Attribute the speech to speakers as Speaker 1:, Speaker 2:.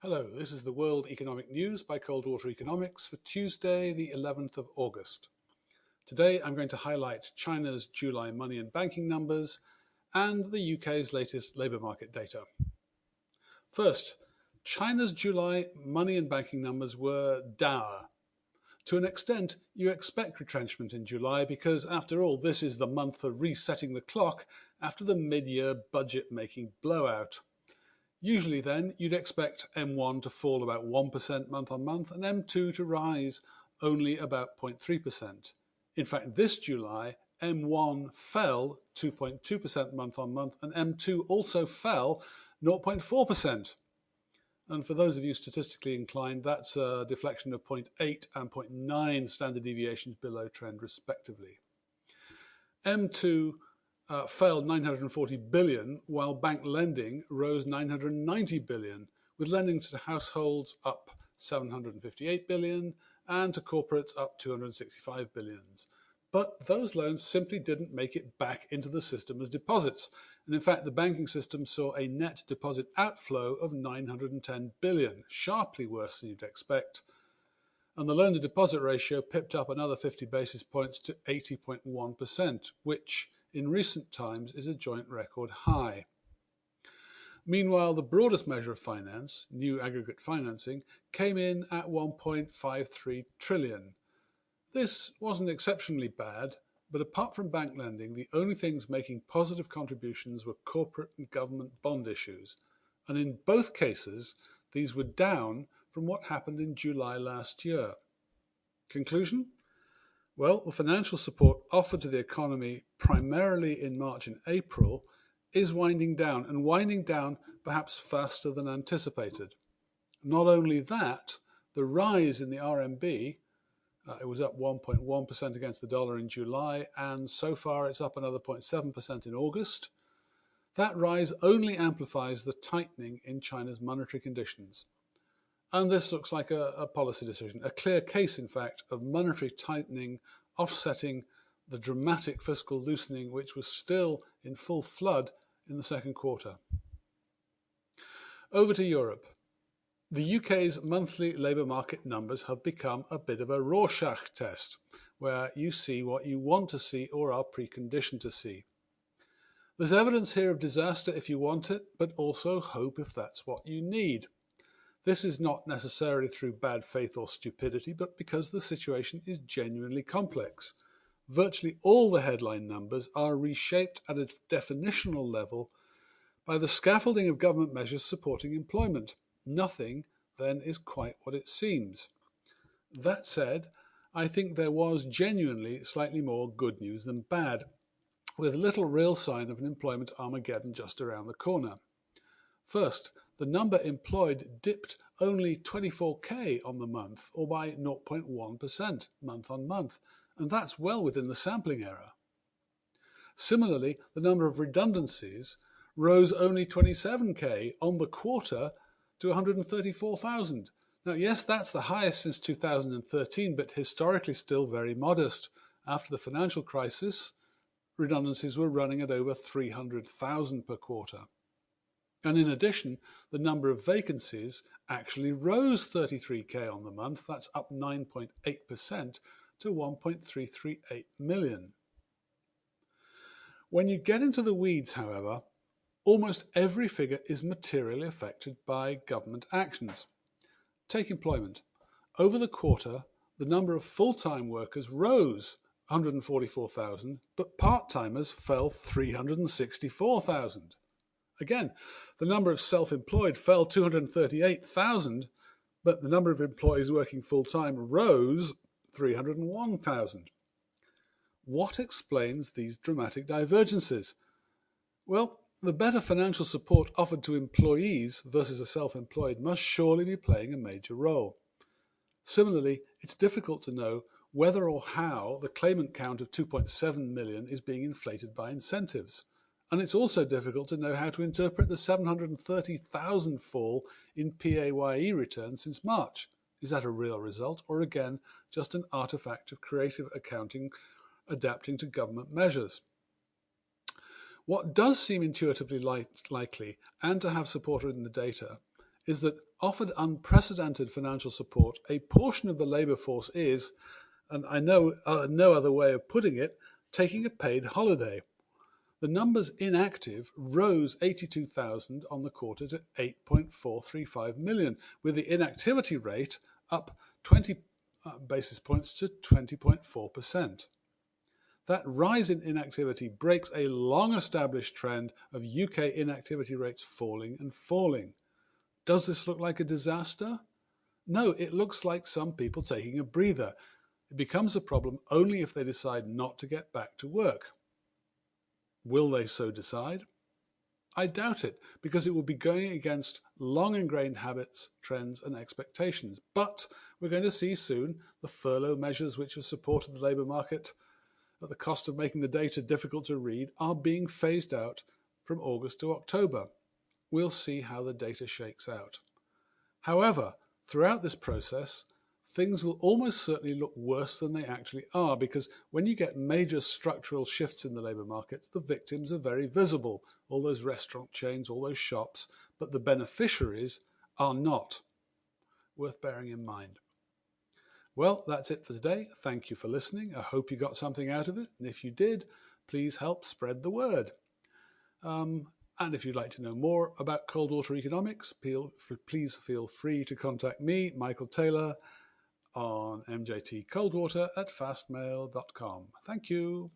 Speaker 1: Hello, this is the World Economic News by Coldwater Economics for Tuesday, the 11th of August. Today I'm going to highlight China's July money and banking numbers and the UK's latest labour market data. First, China's July money and banking numbers were dour. To an extent, you expect retrenchment in July because, after all, this is the month for resetting the clock after the mid year budget making blowout. Usually then, you'd expect M1 to fall about 1% month on month and M2 to rise only about 0.3%. In fact, this July, M1 fell 2.2% month on month and M2 also fell 0.4%. And for those of you statistically inclined, that's a deflection of 0.8 and 0.9 standard deviations below trend respectively. M2 uh, fell 940 billion, while bank lending rose 990 billion, with lending to households up 758 billion and to corporates up 265 billions. But those loans simply didn't make it back into the system as deposits. And in fact, the banking system saw a net deposit outflow of 910 billion, sharply worse than you'd expect. And the loan to deposit ratio pipped up another 50 basis points to 80.1%, which in recent times is a joint record high. Meanwhile, the broadest measure of finance, new aggregate financing, came in at 1.53 trillion. This wasn't exceptionally bad, but apart from bank lending, the only things making positive contributions were corporate and government bond issues. And in both cases, these were down from what happened in July last year. Conclusion? Well, the financial support offered to the economy primarily in March and April is winding down and winding down perhaps faster than anticipated. Not only that, the rise in the RMB, uh, it was up 1.1% against the dollar in July, and so far it's up another 0.7% in August. That rise only amplifies the tightening in China's monetary conditions. And this looks like a, a, policy decision, a clear case, in fact, of monetary tightening offsetting the dramatic fiscal loosening which was still in full flood in the second quarter. Over to Europe. The UK's monthly labour market numbers have become a bit of a Rorschach test, where you see what you want to see or are preconditioned to see. There's evidence here of disaster if you want it, but also hope if that's what you need. This is not necessarily through bad faith or stupidity, but because the situation is genuinely complex. Virtually all the headline numbers are reshaped at a definitional level by the scaffolding of government measures supporting employment. Nothing then is quite what it seems. That said, I think there was genuinely slightly more good news than bad, with little real sign of an employment Armageddon just around the corner. First, the number employed dipped only 24k on the month, or by 0.1% month on month, and that's well within the sampling error. Similarly, the number of redundancies rose only 27k on the quarter to 134,000. Now, yes, that's the highest since 2013, but historically still very modest. After the financial crisis, redundancies were running at over 300,000 per quarter. And in addition, the number of vacancies actually rose 33k on the month. That's up 9.8% to 1.338 million. When you get into the weeds, however, almost every figure is materially affected by government actions. Take employment. Over the quarter, the number of full-time workers rose 144,000, but part-timers fell 364,000. Again, the number of self-employed fell 238,000, but the number of employees working full-time rose 301,000. What explains these dramatic divergences? Well, the better financial support offered to employees versus the self-employed must surely be playing a major role. Similarly, it's difficult to know whether or how the claimant count of 2.7 million is being inflated by incentives. And it's also difficult to know how to interpret the 730,000 fall in PAYE returns since March. Is that a real result, or again, just an artifact of creative accounting adapting to government measures? What does seem intuitively likely and to have supported in the data is that offered unprecedented financial support, a portion of the labour force is, and I know uh, no other way of putting it, taking a paid holiday. The numbers inactive rose 82,000 on the quarter to 8.435 million, with the inactivity rate up 20 uh, basis points to 20.4%. That rise in inactivity breaks a long established trend of UK inactivity rates falling and falling. Does this look like a disaster? No, it looks like some people taking a breather. It becomes a problem only if they decide not to get back to work. Will they so decide? I doubt it, because it will be going against long ingrained habits, trends, and expectations. But we're going to see soon the furlough measures which have supported the labour market at the cost of making the data difficult to read are being phased out from August to October. We'll see how the data shakes out. However, throughout this process, things will almost certainly look worse than they actually are because when you get major structural shifts in the labour markets, the victims are very visible. All those restaurant chains, all those shops, but the beneficiaries are not. Worth bearing in mind. Well, that's it for today. Thank you for listening. I hope you got something out of it. And if you did, please help spread the word. Um, and if you'd like to know more about Coldwater Economics, please feel free to contact me, Michael Taylor, on mjtcoldwater at fastmail.com. Thank you.